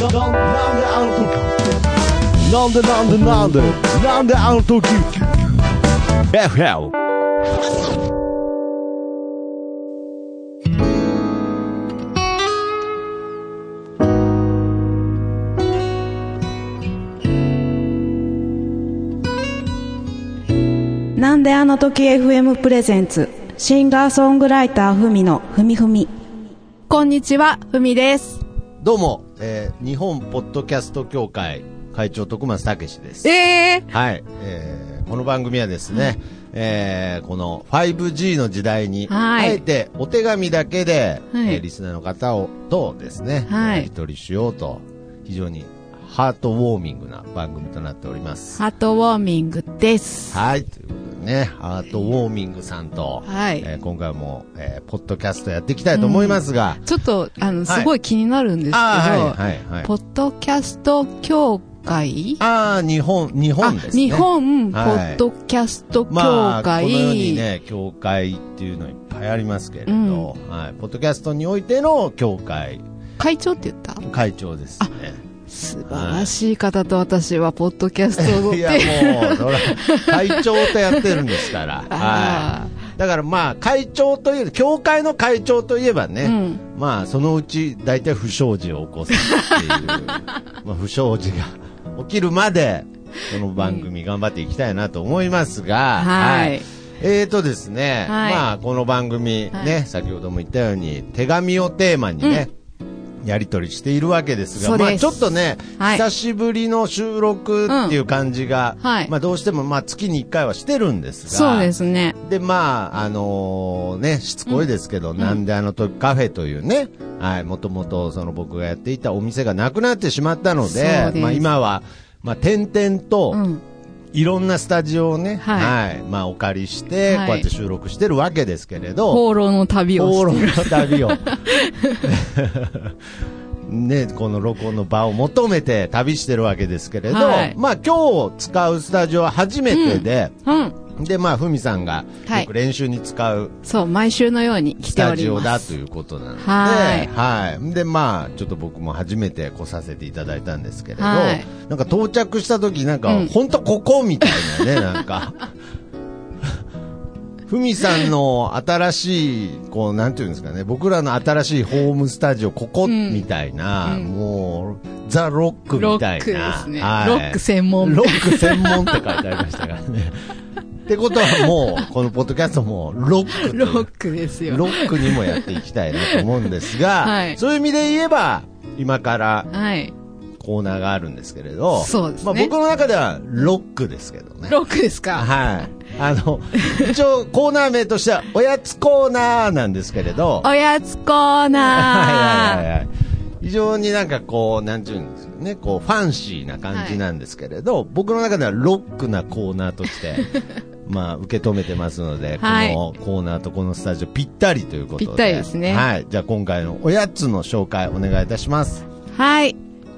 なんでなんでなんでなんであの時 FL なんであの時 FM プレゼンツシンガーソングライターふみのふみふみこんにちは、ふみです。どうも、えー日本ポッドキャスト協会会長徳松武史です。ええはい、えーこの番組はですね、えーこの 5G の時代に、はい。あえてお手紙だけで、はい。えーリスナーの方をとですね、はい。やり取りしようと、非常にハートウォーミングな番組となっております。ハートウォーミングです。はい、ということでね、ハートウォーミングさんと、はいえー今回も、えーポッドキャストやっていきたいと思いますが、ちょっと、あの、すごい気になるんですけど、はい、はい、はい。ポッドキャスト協会？ああ、日本、日本ですね。日本ポはいッドキャスト協まあ、この会、ようにね、協会っていうのいっぱいありますけれど、うんはい。ポッドキャストにおいての協会、会長って言った？会長ですね。素晴らしい方と私はポッドキャストをい。や、もう、会長とやってるんですから。はあい。だからまあ、会長という、協会の会長といえばね、うん。まあ、そのうち大体不祥事を起こすっていう、まあ、不祥事が起きるまで、この番組頑張っていきたいなと思いますが、はい。えーとですね、はい。まあ、この番組ね、はい。先ほども言ったように、手紙をテーマにね、やり取りしているわけですが、まあちょっとね、はい。久しぶりの収録っていう感じが、うん。はい。まあどうしてもまあ月に1回はしてるんですが、そうですね。で、まあ、あのね、しつこいですけど、なんであの時カフェというね、はい、もともとその僕がやっていたお店がなくなってしまったので、です。まあ今は、まあ点々と、うん。いろんなスタジオをね、は、はいいまあお借りして、はい。こうやって収録してるわけですけれど、放浪の旅を放浪。の旅を。ね、この録音の場を求めて旅してるわけですけれど、はいまあ今日使うスタジオは初めてで、うん。で、まあ、ふみさんがはい練習に使うそう、毎週のように来スておタジオだります。ということなので、はいはい。で、まあ、ちょっと僕も初めて来させていただいたんですけれど、はいなんか到着した時なんか、うんほんとここみたいなね、なんか。ふみさんの新しい、こう、なんていうんですかね、僕らの新しいホームスタジオ、ここ、んみたいな、うんもう、ザ・ロックロみたいな。ックですね。はいロック専門。ロック専門って書いてありましたからね。ってことはもう、このポッドキャストもロックロックですよ。ロックにもやっていきたいなと思うんですが、はいそういう意味で言えば、今からはい。コーナーがあるんですけれど、そうですねまあ、僕の中ではロックですけどね。ロックですか？はい。あの、一応コーナー名としては、おやつコーナーなんですけれど、おやつコーナー。はいはいはいはい。非常になんかこう、なんていうんですかね、こう、ファンシーな感じなんですけれど、僕の中ではロックなコーナーとして、まあ、受け止めてますので、はいこのコーナーとこのスタジオぴったりということで。ぴったりですねはい。じゃあ今回のおやつの紹介お願いいたします。はい。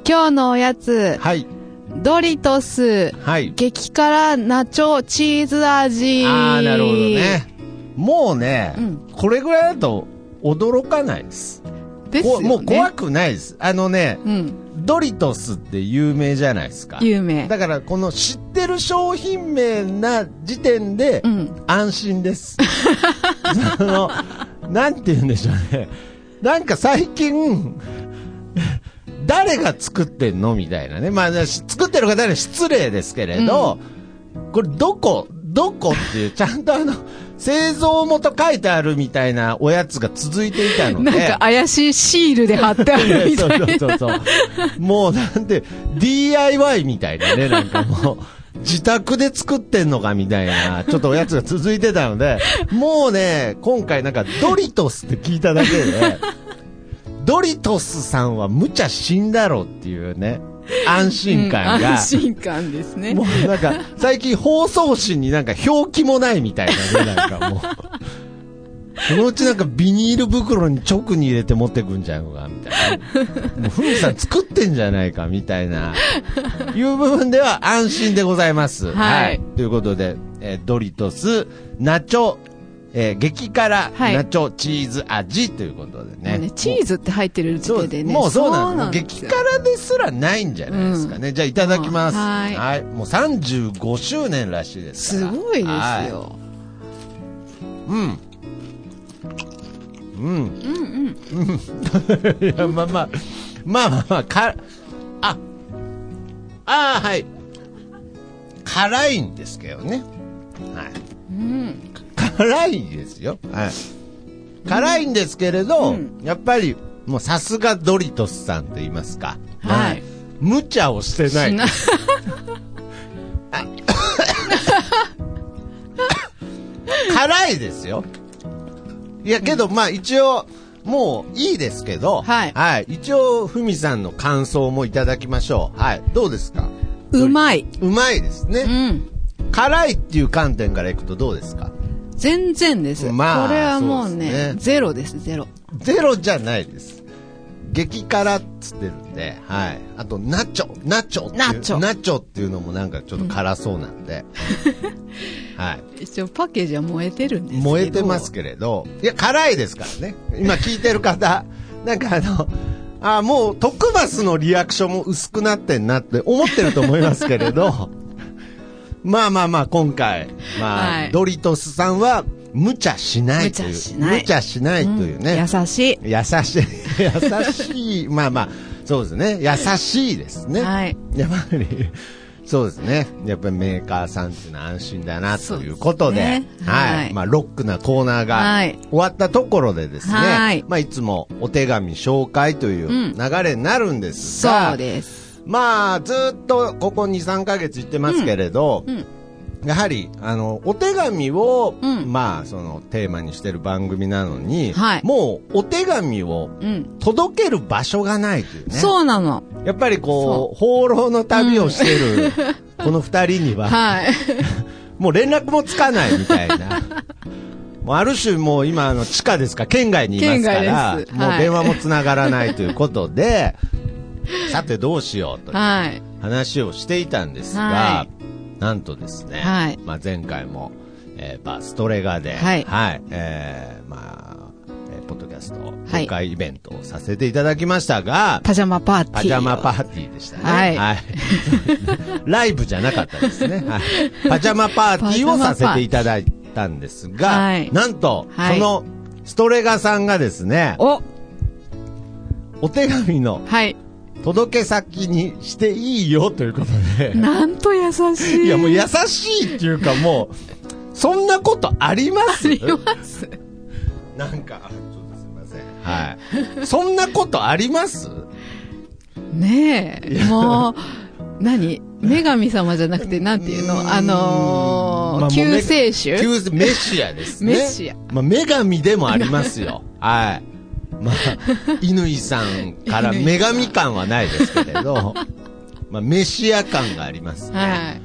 今日のおやつ、はい。ドリトス、はい。激辛ナチョチーズ味。ああ、なるほどね。もうね、うんこれぐらいだと驚かないです。ですよね。こもう怖くないです。あのね、うん。ドリトスって有名じゃないですか。有名。だからこの知ってる商品名な時点でうん。安心です。その、なんて言うんでしょうね。なんか最近、誰が作ってんの？みたいなね。まあ、し作ってる方には失礼ですけれど、これどこどこっていう、ちゃんとあの、製造元書いてあるみたいなおやつが続いていたので。なんか怪しいシールで貼ってあるみたいな。そ うそうそうそう。もうなんて、DIY みたいなね、なんかもう、自宅で作ってんのかみたいな、ちょっとおやつが続いてたので、もうね、今回なんかドリトスって聞いただけで、ドリトスさんは無茶死んだろっていうね、安心感が、うん安心感ですね。もうなんか、最近放送紙になんか表記もないみたいなね、なんかもう。そのうちなんかビニール袋に直に入れて持ってくんじゃんのか、みたいな。もう、ふみさん作ってんじゃないか、みたいな、いう部分では安心でございます。はいということで、えードリトス、ナチョ、えー激辛はいナチョチーズ味ということでね。もうね、チーズって入ってる時点でね。もうそうなんです。激辛ですらないんじゃないですかね。じゃあいただきます。うんはいもう35周年らしいですから。すごいですはよ。いうん。うん。うんうん。いや、まあまあ、まあまあまあ、か、あ、ああ、はい。辛いんですけどね。はい。うん。辛いですよ。はい。辛いんですけれど、うんやっぱり、もうさすがドリトスさんと言いますか。はい。無茶をしてない。しな 辛いですよ。いや、けど、まあ一応、もういいですけど、はい一応、ふみさんの感想もいただきましょう。はい。どうですか？うまい。うまいですね。うん。辛いっていう観点からいくとどうですか？全然です。まあこれはもうそうね、ねゼロです、ゼロ。ゼロじゃないです。激辛っつってるんで、はい。あと、ナチョ、ナチョナチョナチョっていうのもなんかちょっと辛そうなんで、はい。一応パッケージは燃えてるんですけど。燃えてますけれど、いや、辛いですからね。今聞いてる方、なんかあの、あもう、徳マスのリアクションも薄くなってんなって思ってると思いますけれど、まあまあまあ、今回、まあ、はいドリトスさんは、無茶しないという。無茶しない無茶しないというね。うん優しい。優しい、優しい、まあまあ、そうですね。優しいですね。はい。やっぱり、そうですね。やっぱりメーカーさんっていうのは安心だなということで、そうですねはい、はいまあ、ロックなコーナーがはい終わったところでですね、はいまあ、いつもお手紙紹介といううん流れになるんですが、そうです。まあ、ずっとここ2、3ヶ月言ってますけれど、うん。やはり、あの、お手紙を、うんまあ、その、テーマにしてる番組なのに、はいもう、お手紙をうん。届ける場所がないというね。そうなの。やっぱりこう、放浪の旅をしてる、この二人には、はい。もう連絡もつかないみたいな。もうある種もう今あの地下ですか、県外にいますからもうはい電話もつながらないということで、さてどうしようというはい。話をしていたんですが、はなんとですね、はい。まあ前回も、えーバストレガで、はい。えーまあ、えーポッドキャストはい。公開イベントをさせていただきましたが、パジャマパーティー。パジャマパーティーでしたね。はい。ライブじゃなかったですね。はい、パジャマパーティーをさせていただいたんですが、はい。なんと、はい。そのストレガさんがですね、お。お手紙のはい。届け先にしていいよということで、なんと優しい。いやもう優しいっていうかもう、そんなことあります？あります。なんか、あちょっとすみません。はい。そんなことあります？ねえ。もう、何？女神様じゃなくて、なんていうの？あのー、まあ救世主？救世メシアですね。メシア。まあ、女神でもありますよ。はい。まあ、乾さんから女神感はないですけれど、まあ、メシア感がありますね。はい。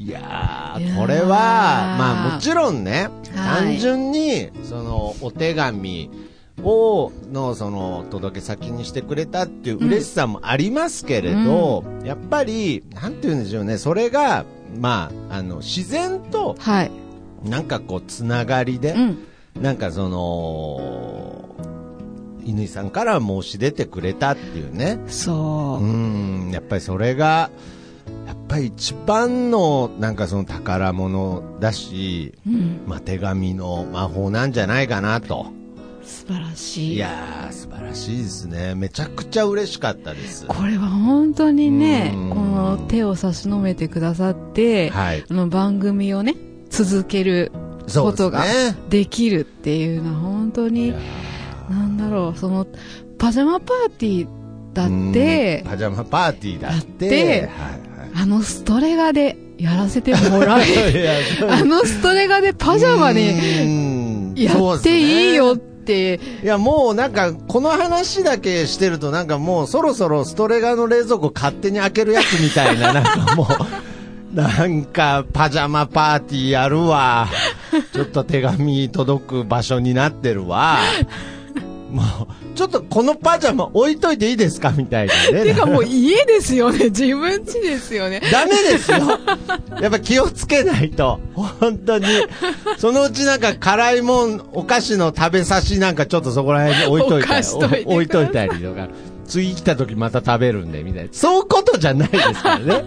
いやー、これは、まあもちろんね、はい単純に、その、お手紙を、の、その、届け先にしてくれたっていう嬉しさもありますけれど、やっぱり、なんて言うんでしょうね、それが、まあ、あの、自然と、はい。なんかこう、つながりで、うん。なんかその、乾さんから申し出てくれたっていうね。そうう。ん、やっぱりそれが、やっぱり一番の、なんかその宝物だし、うん。まあ、手紙の魔法なんじゃないかなと。素晴らしい。いやー、素晴らしいですね。めちゃくちゃ嬉しかったです。これは本当にねうん、この手を差し伸べてくださって、はい。あの番組をね、続けることがね。できるっていうのは本当いにや、なんだろう、その、パジャマパーティーだーってうん、パジャマパーティーだって、はいはいあのストレガでやらせてもらえ あのストレガでパジャマでうんやっていいよって、いや、もうなんか、この話だけしてると、なんかもうそろそろストレガの冷蔵庫勝手に開けるやつみたいな、なんかもう、なんか、パジャマパーティーやるわ。ちょっと手紙届く場所になってるわ。もう、ちょっとこのパジャマ置いといていいですかみたいなね。てかもう家ですよね。自分家ですよね。ダメですよ。やっぱ気をつけないと。本当に。そのうちなんか辛いもん、お菓子の食べさしなんかちょっとそこら辺に置いといたり置いといたりとか、次来た時また食べるんで、みたいな。そういうことじゃないですからね。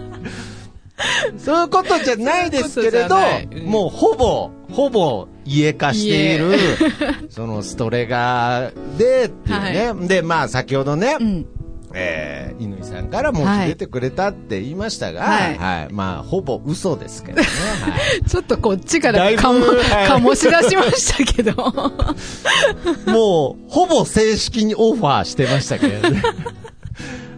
そういうことじゃないですけれどそううんもうほぼ、ほぼ家化している、そのストレガーでっていうね。で、まあ先ほどね、うん。えー、乾さんからもはい出てくれたって言いましたが、はいはい。まあ、ほぼ嘘ですけどね。はい。ちょっとこっちからかも、はいかもし出しましたけど。もう、ほぼ正式にオファーしてましたけどね。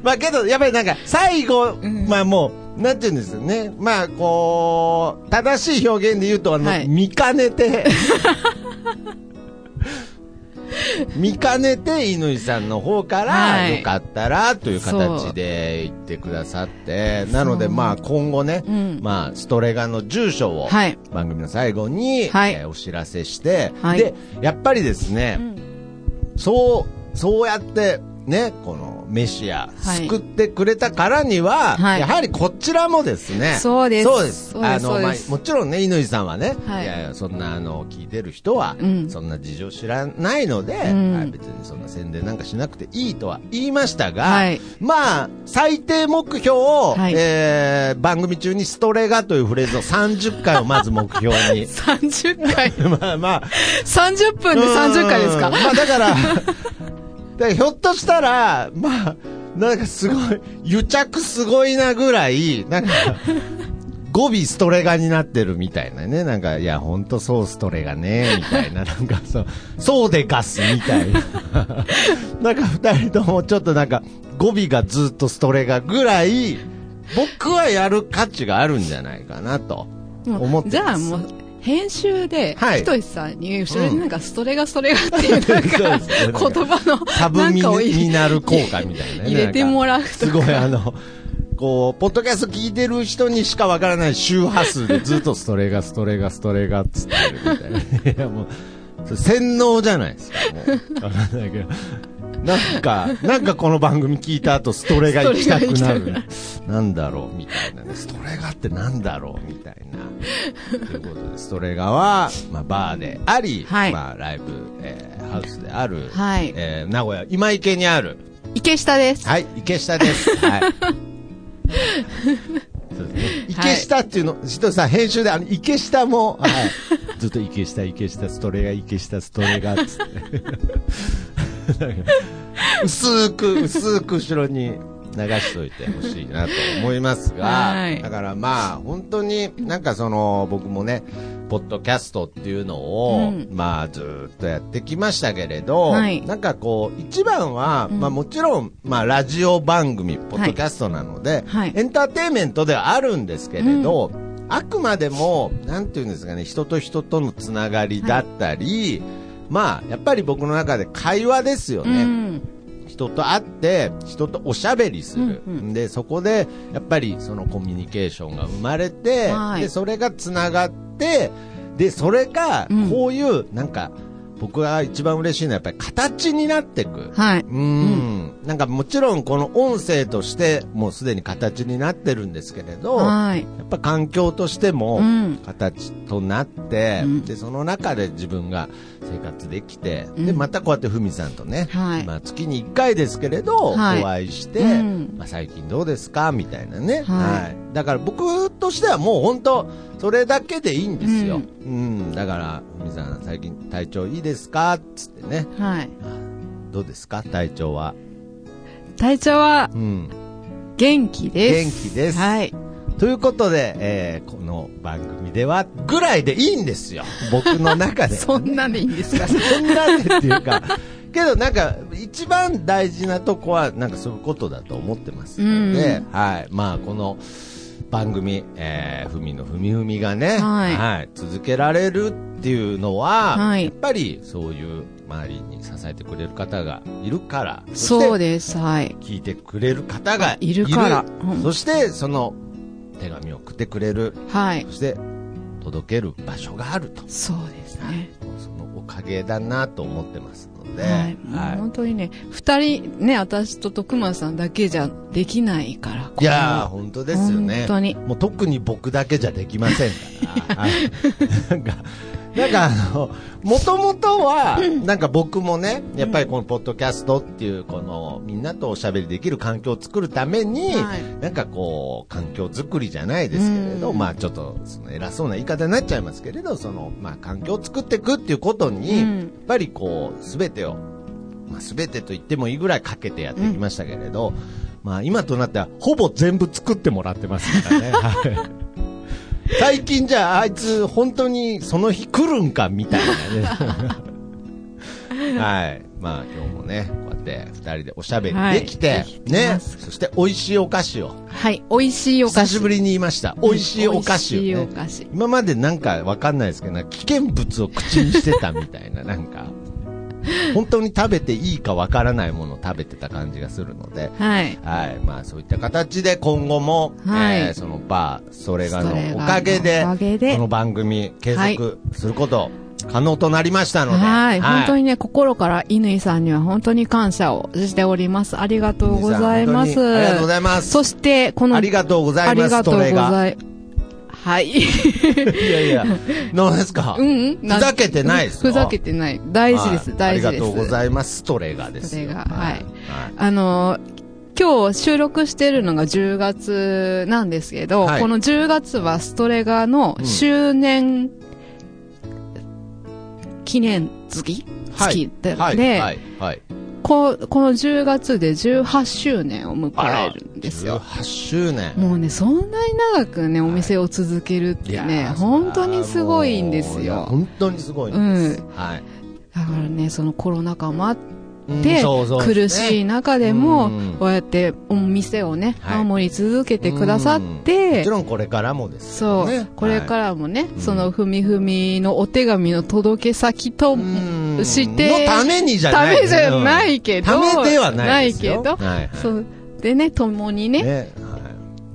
まあけど、やっぱりなんか、最後、んまあもう、なんていうんですよね。まあ、こう、正しい表現で言うと、あの、はい。見かねて、見かねて、乾さんの方から、はい。よかったら、という形で言ってくださって、なのでまあ今後ね、うん。まあ、ストレガの住所を、はい。番組の最後に、はい。えーお知らせして、はい。で、やっぱりですね、そう、そうやって、ね、この、メシア、はい。救ってくれたからには、はい。やはりこちらもですね、そうです。そうです。あの、まあもちろんね、乾さんはね、はい。いやいや、そんな、あの、聞いてる人は、うん。そんな事情知らないので、ん。はい別にそんな宣伝なんかしなくていいとは言いましたが、はい。まあ、最低目標を、はい。えー番組中にストレガというフレーズを30回をまず目標に。30回？まあまあ、30分で30回ですか？うん。まあだから、だひょっとしたら、まあ、なんかすごい、癒着すごいなぐらい、なんか、語尾ストレガになってるみたいなね。なんか、いや、ほんとそうストレガね、みたいな。なんかそう、そうでガスみたいな。なんか二人ともちょっとなんか、語尾がずっとストレガぐらい、僕はやる価値があるんじゃないかなと思ってます。じゃあもう、編集で、はいひとしさんに、後ろになんか、ストレガストレガっていうなん そうか、ですね言葉の、サブミなんかを入になる効果みたいなね。入れてもらうとかすごいあの、こう、ポッドキャスト聞いてる人にしかわからない周波数でずっとストレガ、ストレガ、ストレガっつってるみたいな。いやもう、それ洗脳じゃないですか、もう。わかんないけど。なんか、なんかこの番組聞いた後ストレガ行きたくなる。なんだろうみたいなね。ストレガってなんだろうみたいな。ということで、ストレガは、まあ、バーであり、はいまあ、ライブ、えーハウスである、はいえー名古屋、今池にある、池下です。はい、池下です。はい。そうですね。池下っていうの、しとさん、編集で、あの、池下も、はい。ずっと池下、池下、ストレガ、池下、ストレガ、つって。薄く、薄く後ろに流しといてほしいなと思いますが、はい。だからまあ、本当になんかその、僕もね、ポッドキャストっていうのを、うん。まあずっとやってきましたけれど、はい。なんかこう、一番は、うん。まあもちろん、まあラジオ番組、ポッドキャストなので、はい。エンターテインメントではあるんですけれど、あくまでも、なんていうんですかね、人と人とのつながりだったり、まあ、やっぱり僕の中で会話ですようね。ん。人と会って、人とおしゃべりする。うんうで、そこで、やっぱりそのコミュニケーションが生まれて、はいで、それがつながって、で、それがうん、こういう、なんか、僕が一番嬉しいのはやっぱり形になっていく。はい。うん、なんかもちろんこの音声としてもうすでに形になってるんですけれど、はい。やっぱ環境としてもうん。形となって、うん。でその中で自分が生活できて、うん。でまたこうやってふみさんとね、はい。まあ、月に1回ですけれど、はい。お会いして、うん。まあ、最近どうですか？みたいなね、はい。だから僕としてはもう本当それだけでいいんですよ、うん。だからふみさん最近体調いいですか？っつってね。はい。どうですか？体調は、体調はうん、元気です。元気ですはい。ということで、えーこの番組ではぐらいでいいんですよ。僕の中で。そんなでいいんですか？そんなでっていうか、けどなんか、一番大事なとこは、なんかそういうことだと思ってますので、うんはい。まあ、この番組、えー、ふみのふみふみがね、はい続けられるっていうのは、はいやっぱりそういう周りに支えてくれる方がいるから、そうでです。はい。聞いてくれる方がいるからうんそして、その手紙を送ってくれる、はいそ。して届ける場所があると。そうですね。そのおかげだなと思ってますので、はい。もう本当にね、二人ね、私と徳松さんだけじゃできないから。いやー、本当ですよね。本当に。もう特に僕だけじゃできませんから。はいなんか、あの、もともとは、なんか僕もね、やっぱりこのポッドキャストっていう、この、みんなとおしゃべりできる環境を作るために、はい。なんかこう、環境づくりじゃないですけれど、うん。まあちょっと、その偉そうな言い方になっちゃいますけれど、その、まあ環境を作っていくっていうことに、うん。やっぱりこう、すべてを、まあすべてと言ってもいいぐらいかけてやってきましたけれど、まあ今となっては、ほぼ全部作ってもらってますからね。はい最近じゃあ、あいつ本当にその日来るんかみたいなね。はい。まあ今日もね、こうやって二人でおしゃべりできて、はいね、そして美味しいお菓子を、はい。美味しいお菓子。久しぶりに言いました。美味しいお菓子を、ね。美味しいお菓子。今までなんかわかんないですけど、危険物を口にしてたみたいな、なんか、本当に食べていいかわからないものを食べてた感じがするので、はい。はい。まあそういった形で今後も、はいえーそのバー、それがのおかげで、おかげでこの番組継続すること、可能となりましたので、はい。本当にね、心から乾さんには本当に感謝をしております。ありがとうございます。ありがとうございます。そして、この、ありがとうございます。ありがとうご。ざいはい。いやいや、何ですか？うんうん。ふざけてないですよ。ふざけてない。大事です、はい。大事です。ありがとうございます。ストレガですよ。ストレガはい。はい。あのー今日収録してるのが10月なんですけど、はい。この10月はストレガの周年記念月、月で、はい、はい。ここの10月で18周年を迎えるんですよ。18周年。もうね、そんなに長くね、お店を続けるってね、ー本当にすごいんですよ。本当にすごいんです。はい。だからね、そのコロナ禍もあって、うんでそうそう苦しい中でもうん、こうやってお店をね、はい。守り続けてくださっもてち、ろんこれからもですそう。これからもね、うん。そのふみふみのお手紙の届け先とうん。して、のためにじゃない。ためじゃないけど、ためではないですよ。ないけど、そう、でね、共にね、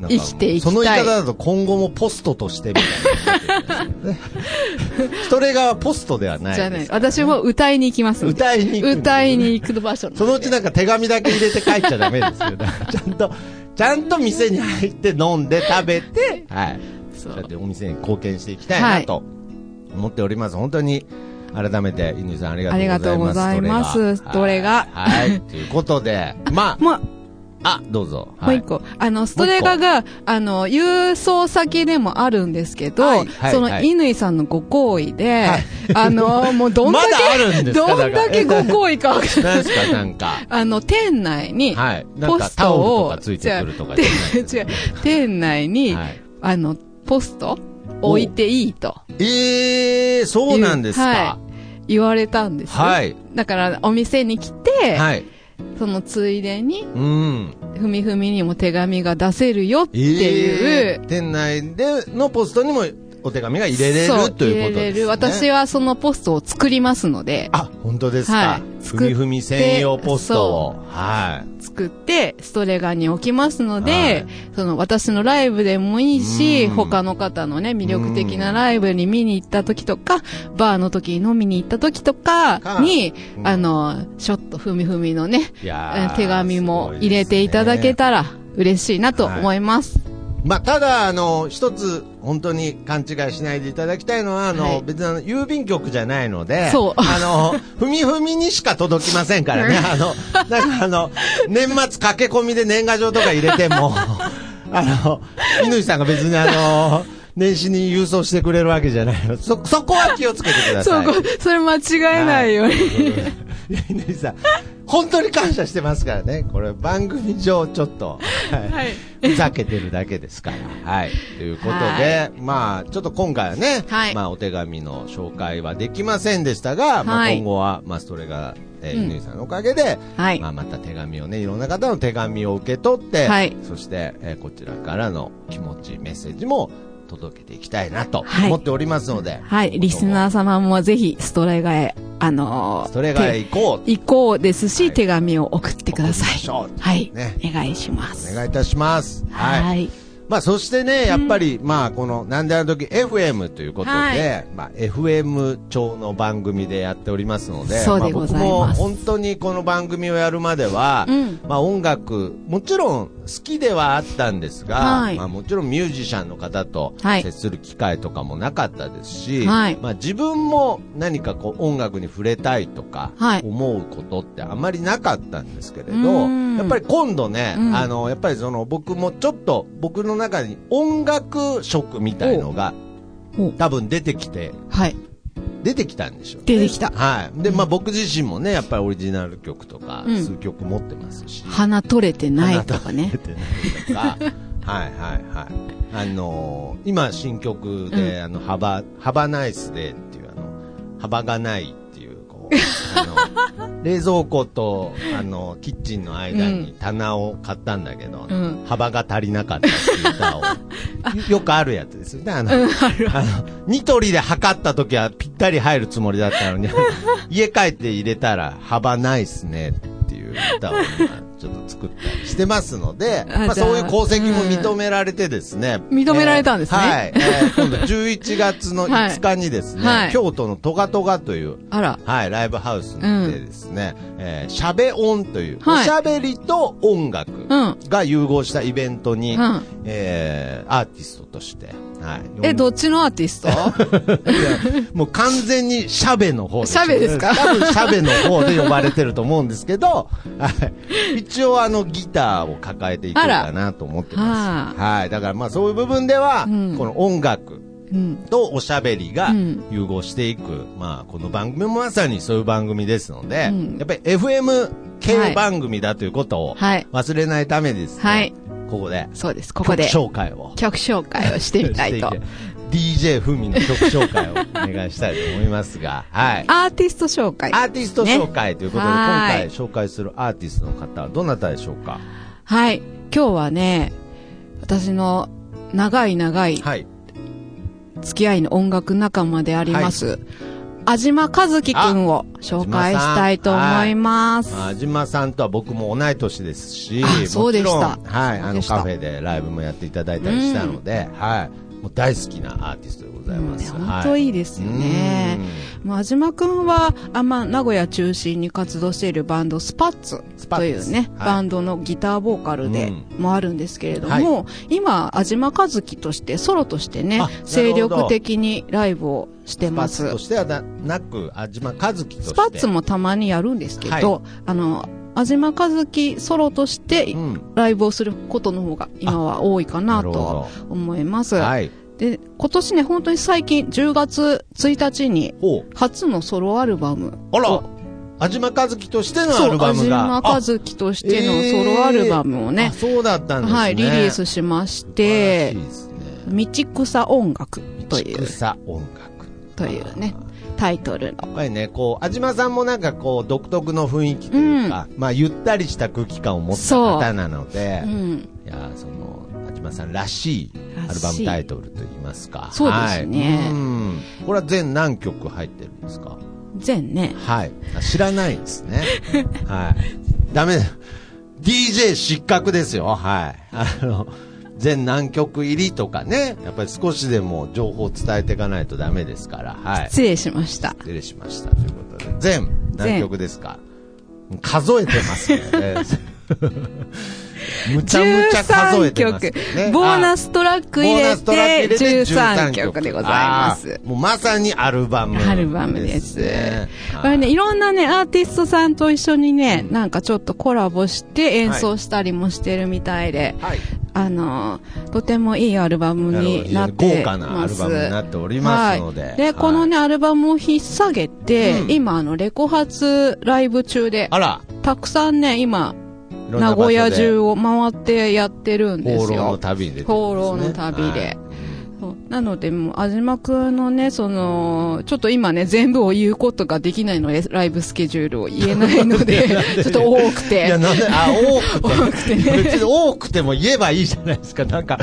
生きていきたい。その言い方だと今後もポストとしてみたいな。それがポストではないです。じゃない、私も歌いに行きます。歌いに行く歌いに行く場所そのうちなんか手紙だけ入れて帰っちゃダメですよ。ちゃんと、ちゃんと店に入って飲んで食べて、はい。そそうやってお店に貢献していきたいなと思っております。本当に、改めて、乾さんありがとうございます。ありがとうございます。どれが？どれが？はい。はい。ということで、まあ、もう、あ、どうぞ。もう一個。あの、ストレガが、あの、郵送先でもあるんですけど、はいはいその、はい乾さんのご好意で、はいあの、もうどんだ まだあけ、るんですか？どんだけご好意かわかんない。何ですか、なんか。あの、店内に、ポストを、とかついてくるとかじゃないです 違う、店内に、はいあの、ポスト置いていいとええー、そうなんですか。は言われたんです。はい。だから、お店に来て、はい。そのついでに、うん。ふみふみにも手紙が出せるよっていう、えー店内でのポストにもお手紙が入れれるということですね。入れれる。私はそのポストを作りますので、あ、本当ですか。はい。ふみふみ専用ポストを。は作って、ストレガに置きますので、はい。その私のライブでもいいし、うん。他の方のね、魅力的なライブに見に行った時とか、バーの時に飲みに行った時とかに、うん。あの、ちょっとふみふみのね、手紙も入れていただけたら嬉しいなと思います。まあ、ただ、あの、一つ、本当に勘違いしないでいただきたいのは、あの、はい別にあの、郵便局じゃないので、そうあの、ふみふみにしか届きませんからね、あの、なんかあの、年末駆け込みで年賀状とか入れても、あの、乾さんが別にあの、年始に郵送してくれるわけじゃないの。そ、そこは気をつけてください。そう、こそれ間違えないように。いや、乾さん、本当に感謝してますからね。これ番組上ちょっと、はい。はい。ふざけてるだけですから。はい。ということで、まあ、ちょっと今回はね、はい。まあ、お手紙の紹介はできませんでしたが、まあ、はい。今後は、まあ、それが、えー、うん。乾さんのおかげで、はい。まあ、また手紙をね、いろんな方の手紙を受け取って、はい。そして、えーこちらからの気持ち、メッセージも届けていきたいなとはい思っておりますので、はい、リスナー様もぜひストレガへ、あのーそれが手行こう。行こうですし、はい手紙を送ってください。はい、ねお願いします。お願いいたします。はい。はい。まあ、そしてね、やっぱり、まあ、この、なんであの時 FM ということで、はいまあ、FM 調の番組でやっておりますので、そうでございますあ、僕も本当にこの番組をやるまでは、うんまあ、音楽、もちろん好きではあったんですが、はい。まあ、もちろんミュージシャンの方とはい。接する機会とかもなかったですし、はい。まあ、自分も何かこう音楽に触れたいとかはい。思うことってあまりなかったんですけれど、うん。やっぱり今度ね、うん。あの、やっぱりその僕もちょっと僕の中に音楽色みたいのがお。多分出てきて、はい。出てきたんでしょうね。出てきたはい。で、まあ僕自身もね、やっぱりオリジナル曲とかうん数曲持ってますし。鼻取れてないとかね出。てないとか。はいはいはい。あのー今新曲で、あの、幅、幅ナイスデーっていうあの、幅がないあの、冷蔵庫と、あの、キッチンの間に棚を買ったんだけど、うん。幅が足りなかったっていう歌を、よよくあるやつですよね。あの、あの、ニトリで測った時はぴったり入るつもりだったのに、家帰って入れたら幅ないっすねっていう歌を今ちょっと作ったりしてますので、まあそういう功績も認められてですね。認められたんですね。はい。えー今度 11月の5日にですね、はい。京都のトガトガという、あら。はい、ライブハウスでですね、えーしゃべ音という、はい。おしゃべりと音楽うん。が融合したイベントに、うん。えーアーティストとして、はい。え、どっちのアーティスト？もう完全にシャベの方シャベですか？多分シャベの方で呼ばれてると思うんですけど、はい、一応あのギターを抱えていこうかなと思ってます。ははい。だからまあそういう部分では、うん。この音楽うん。とおしゃべりがうん。融合していく、まあこの番組もまさにそういう番組ですので、うん。やっぱり FM は系い。番組だということをはい。忘れないためにですね、はいここでそうです。ここで曲紹介を。曲紹介をしてみたいと DJ ふみの曲紹介をお願いしたいと思いますが、はい。アーティスト紹介。アーティスト紹介ということで、ね今はい回紹介するアーティストの方はどなたでしょうか？はい。今日はね、私の長い長いはい。付き合いの音楽仲間であります、安島和樹くんを紹介したいと思います。あ島さんとは僕も同い年ですし、あそうでしたはい、あのカフェでライブもやっていただいたりしたので、はい。もう大好きなアーティストざいます。うんはい本当いいですよね。もう安島くんは、あまあ、名古屋中心に活動しているバンド、スパッツというね、はいバンドのギターボーカルでうもあるんですけれども、今、安島和樹として、ソロとしてね精力的にライブをしてスパッます。ツとしてはななく、あ島和樹として。スパッツもたまにやるんですけど、はいあの、安島和樹ソロとしてうん。ライブをすることの方が今は多いかなと思います。はい。で、今年ね、本当に最近10月1日に。初のソロアルバムあらを安島和樹としてのアルバムが。安島和樹としてのソロアルバムをあね、そうだったんですね。はい、リリースしましてしね。道草音楽という、草音楽。というね、タイトルの。やっぱりね、こう、安島さんもなんかこう、独特の雰囲気というか、まあ、ゆったりした空気感を持った方なので、うん。いや、その、安島さんらしいアルバムタイトルといいますか。そうですねはいうん。これは全何曲入ってるんですか？全ね。はい。あ知らないんですね。はい。ダメだ。DJ 失格ですよ。はい。あの、全何曲入りとかね、やっぱり少しでも情報を伝えていかないとダメですから、はい。失礼しました。失礼しました。ということで、全何曲ですか？数えてますね。むちゃむちゃ数え13てます曲ね。。ボーナスストラック入れて13曲でございます。もうまさにアルバム、アルバムですねこれね、いろんなね、アーティストさんと一緒にね、なんかちょっとコラボして演奏したりもしてるみたいで、はい。あのー、とてもいいアルバムになって豪華なアルバムになっておりますので。はい。で、このね、アルバムを引っ提げて、うん今、あの、レコ発ライブ中で、あら、たくさんね、今、名古屋中を回ってやってるんです放浪のよ。旅に出てるんですね放浪の旅ではいなので、もう、安島くんのね、その、ちょっと今ね、全部を言うことができないので、ライブスケジュールを言えないので、ちょっと多くいや、て。なんで、あ、多くて。別に多くても言えばいいじゃないですか。なんか、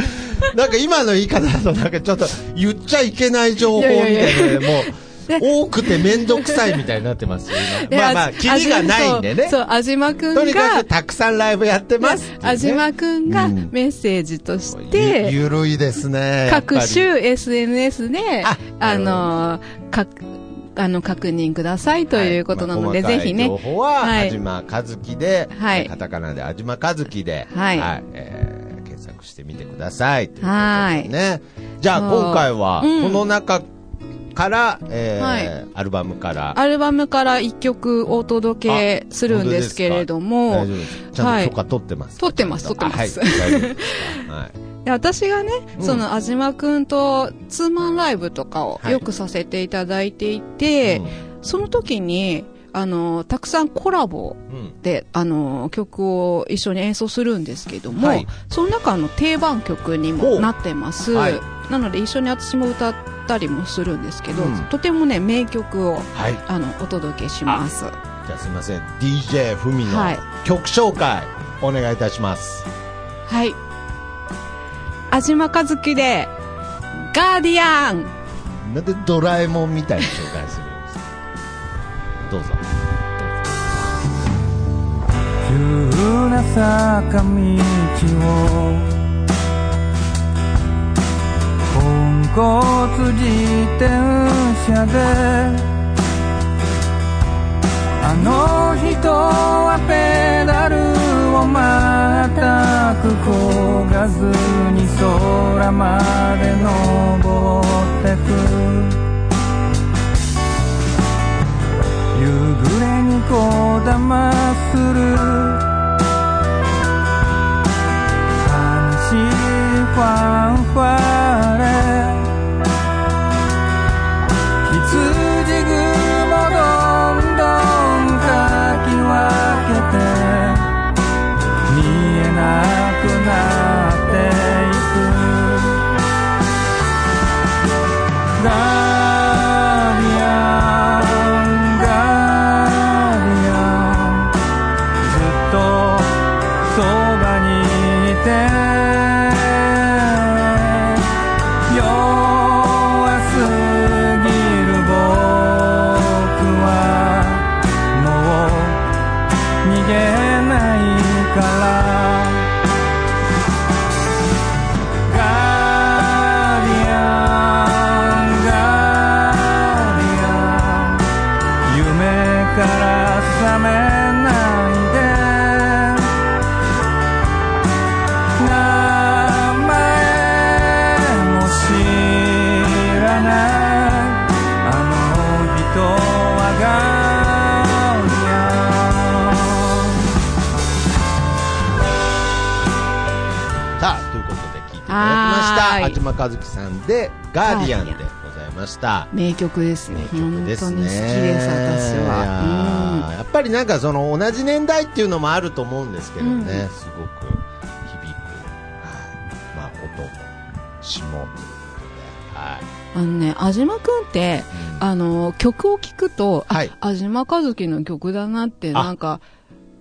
なんか今の言い方だとなんかちょっと言っちゃいけない情報みたいなので、もう、で多くて面倒くさいみたいになってます。よ、今でまあまあ、あキリがないんでね。そう、安島くんが、とにかくたくさんライブやってます安島くんがうん。メッセージとしゆて、ゆるいですね。各種 SNS で、ああの、かあの、確認くださいということなので、はい。まあぜひね。情報は、はい。安島和樹で、はい。カタカナで安島和樹で、はい。えー検索してみてください。ということではい。ね。じゃあ、今回は、うん。この中から、えーはい。アルバムから、アルバムから一曲お届けするんですけれども。ちゃんと許可取ってます。か、取ってます取ってます。あはい。はい。で 私がね、うん。その、安島くんとツーマンライブとかをはい。よくさせていただいていて、うん。その時に、あの、たくさんコラボうん。で、あの、曲を一緒に演奏するんですけども、はい。その中の定番曲にもなってます。はいなので一緒に私も歌ったりもするんですけど、うんとてもね、名曲を、はい。あの、お届けします。じゃあすいません。DJ ふみのはい曲紹介、お願いいたします。はい。安島和樹で、ガーディアンなんでドラえもんみたいに紹介するんですか？どうぞ。急な坂道を自転車であの人はペダルを全く焦がずに空まで登ってく。夕暮れにこだまする。寂しいファンファーレ。さあ、ということで聞いていただきました。はーい安島和樹さんで、ガーディアンでございました。名曲ですよ。名曲ですね。本当に好きです、私は。ーやっぱりなんかその同じ年代っていうのもあると思うんですけどね、うんすごく響く、はい、まあ音も詩もということで、はい。うん。あのね、安島くんって、あの、曲を聴くと、あはい安島和樹の曲だなって、なんか、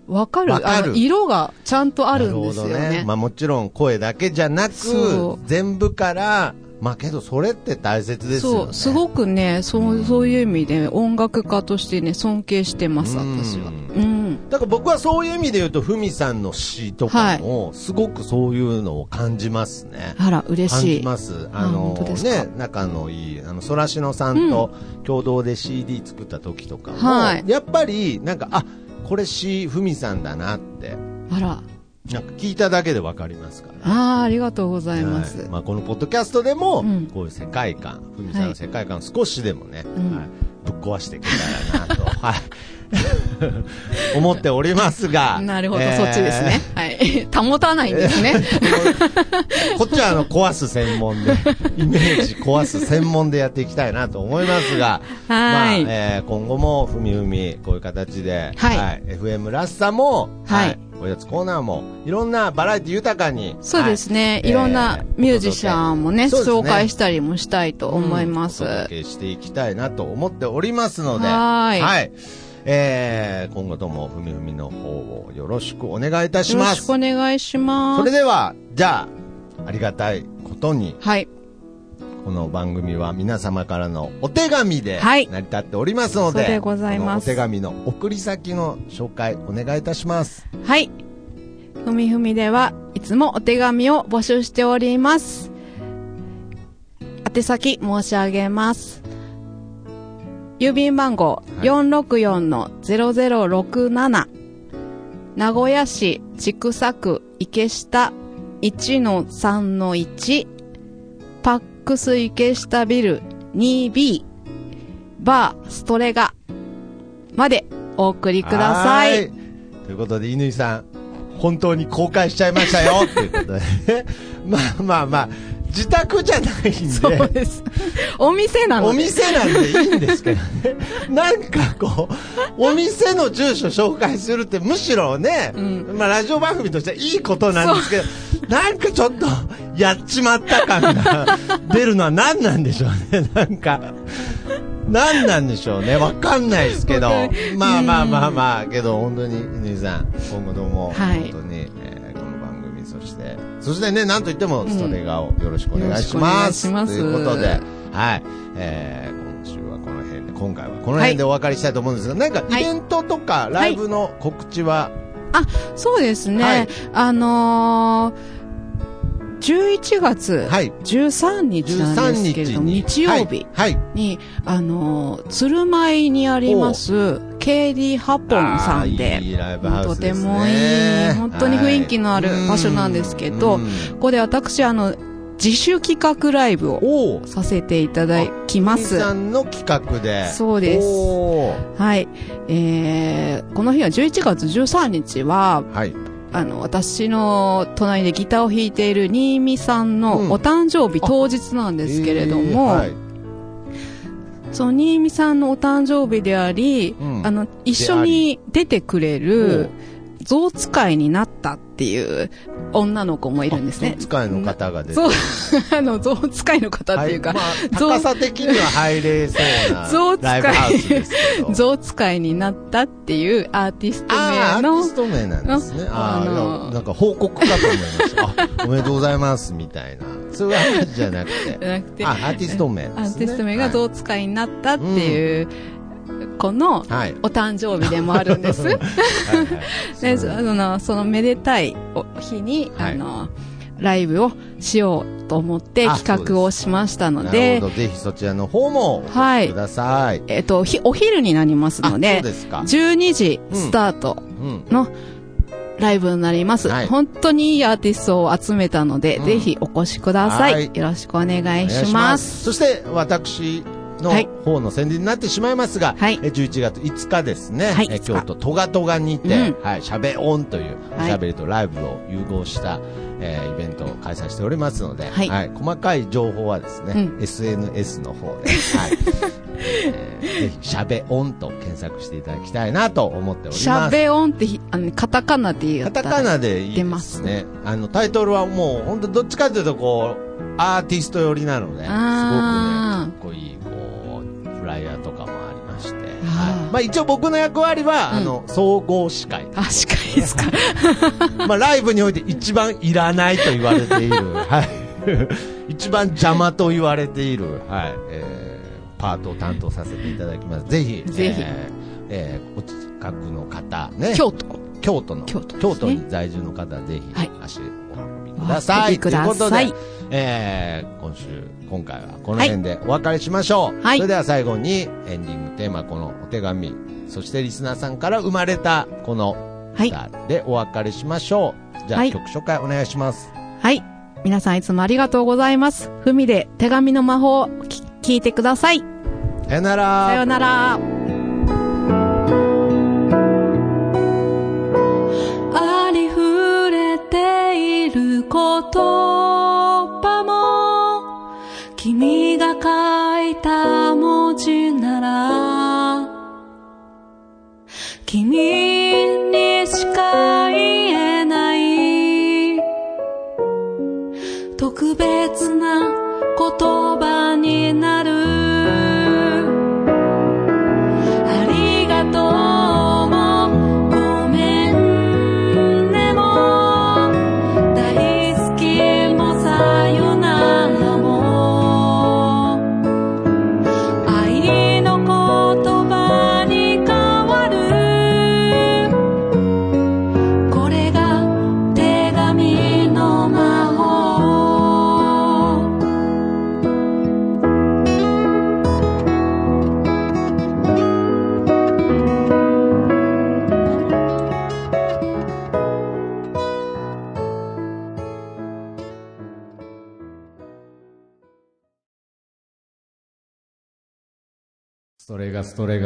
わかるわかる色がちゃんとあるんですよなるほどね。まあもちろん声だけじゃなくそ、全部から、まあけどそれって大切ですよね。そう、すごくね、そう、そういう意味で音楽家としてね、尊敬してます、うん私は。うん。だから僕はそういう意味で言うと、ふみさんの詩とかも、すごくそういうのを感じますね。あら、嬉感しい。じます。ああの本当ですか？ね、仲のいい、あの、そらしのさんと共同で CD 作った時とかも、はいやっぱり、なんか、あ、これ詩、ふみさんだなって、あら、なんか聞いただけでわかりますから。ああ、ありがとうございます。はい。まあ、このポッドキャストでも、うん。こういう世界観、ふみさんの世界観を少しでもね、うん。はい、ぶっ壊していけたらなと、はい、思っておりますが。なるほど、えーそっちですね。はい。保たないんですね。こっちはあの壊す専門で、イメージ壊す専門でやっていきたいなと思いますが、まあ、はいえー今後もふみふみ、こういう形で、はい。FM らしさも、はい。おやつコーナーも、いろんなバラエティ豊かに、そうですね。はい。いろんなミュージシャンもね、ね。紹介したりもしたいと思います。うんお届けしていきたいなと思っておりますので、はーいえー、今後ともふみふみの方をよろしくお願いいたしよろします。くお願いします。それでは、じゃあ、ありがたいことに、はい。この番組は皆様からのお手紙ではい成り立っておりますので、そうでございますお手紙の送り先の紹介お願いいたします。はい。ふみふみではいつもお手紙を募集しております。宛先申し上げます。郵便番号はい。464-0067、名古屋市千種区池下1-3-1パックス池下ビル 2B バーストレガ。までお送りくださ。はい。ということで、乾さん、本当に公開しちゃいましたよ。ということで、ね、まあまあまあ、自宅じゃないんそうで、です。お店なので。お店なんでいいんですけどね。なんかこう、お店の住所紹介するってむしろね、うんまあラジオ番組としてはいいことなんですけど、なんかちょっと、やっちまった感が 出るのは何なんでしょうね、なんか。何なんでしょうね、わかんないですけど。まあまあまあまあ、けど本当に、乾さん、今後とも、はい本当に、えーこの番組、そして、そしてね、なんといっても、ストレガをよろしくお願いします。ますということで、はい。えー、今週はこの辺で、今回はこの辺でお別れしたいと思うんですが、なんかイベントとか、ライブの告知は、そうですね。はいあのー、11月はい。13日なん13ですけれども、日曜日はい。はい。に、あのー、鶴舞にあります、KD ハポンさんでいいですね。てもいい、本当に雰囲気のある場所なんですけど、はいうんここで私、あの、自主企画ライブをさせていただきます。乾さんの企画で。そうですはい。えー、この日は11月13日は、はい。あの、私の隣でギターを弾いている新見さんのうんお誕生日当日なんですけれども、えーはいその新見さんのお誕生日であり、うん。あの、一緒に出てくれる、象使いになったっていう女の子もいるんですねあ。使いの方が出てそう、あの、象使いの方っていうか、はいまあ、象高さ的には入れそうな象使い。象使いになったっていうアーティストああ、ア名ーティの、スト名なんですね。ああのなんか報告かと思いました。あ、おめでとうございます、みたいな。そういう話じゃなくて。じゃなくて、あ、アーティスト名ですね。アーティスト名がはい象使いになったっていう子のはい。お誕生日でもあるんです。はいはい で、その、そのめでたいお日に、はいあの、ライブをしようと思ってあ企画をしましたのでほ、ど。ぜひそちらの方もおはい越しください。えっと、ひお昼になりますので、ですか。12時スタートうん。のライブになります。はい本当にいいアーティストを集めたので、うんぜひお越しください。はいよろしくお願いお願いします。そして、私のはい。方の宣伝になってしまいますが、はい。え11月5日ですね、はい。え5日京都トガトガにて、うん。はい、しゃべオンという、はい。しゃべりとライブを融合した、えーイベントを開催しておりますので、はい。細かい情報はですね、うん。SNS の方で、はい。えーぜひ、しゃべオンと検索していただきたいなと思っております。しゃべ音ってひ、あの、カタカナで言カったらタカナでいいですすね。あの、タイトルはもう、本当どっちかというと、こう、アーティスト寄りなので、すごくね、かあっこいい、フライヤーとかもありまして。はいまあ一応僕の役割は、うんあの、総合司会。あ、司会ですか。まあライブにおいて一番いらないと言われている、はい。一番邪魔と言われている、はい。えーパートを担当させていただきます。ぜひ、ぜひえーえーお近くの方、ね。京都。京都の、京都ね京都に在住の方、ぜひ、はい足をお運びください。お運びくださいということで、えー、今週、今回はこの辺でお別れしましょう。はいそれでは最後に、エンディングテーマ、このお手紙、そしてリスナーさんから生まれた、このはい。歌でお別れしましょう。じゃあ、はい曲紹介お願いします。はい。皆さんいつもありがとうございます。ふみで手紙の魔法をき聞いてください。さよなら。さようなら。ありふれている言葉君にしか言えない。特別なこと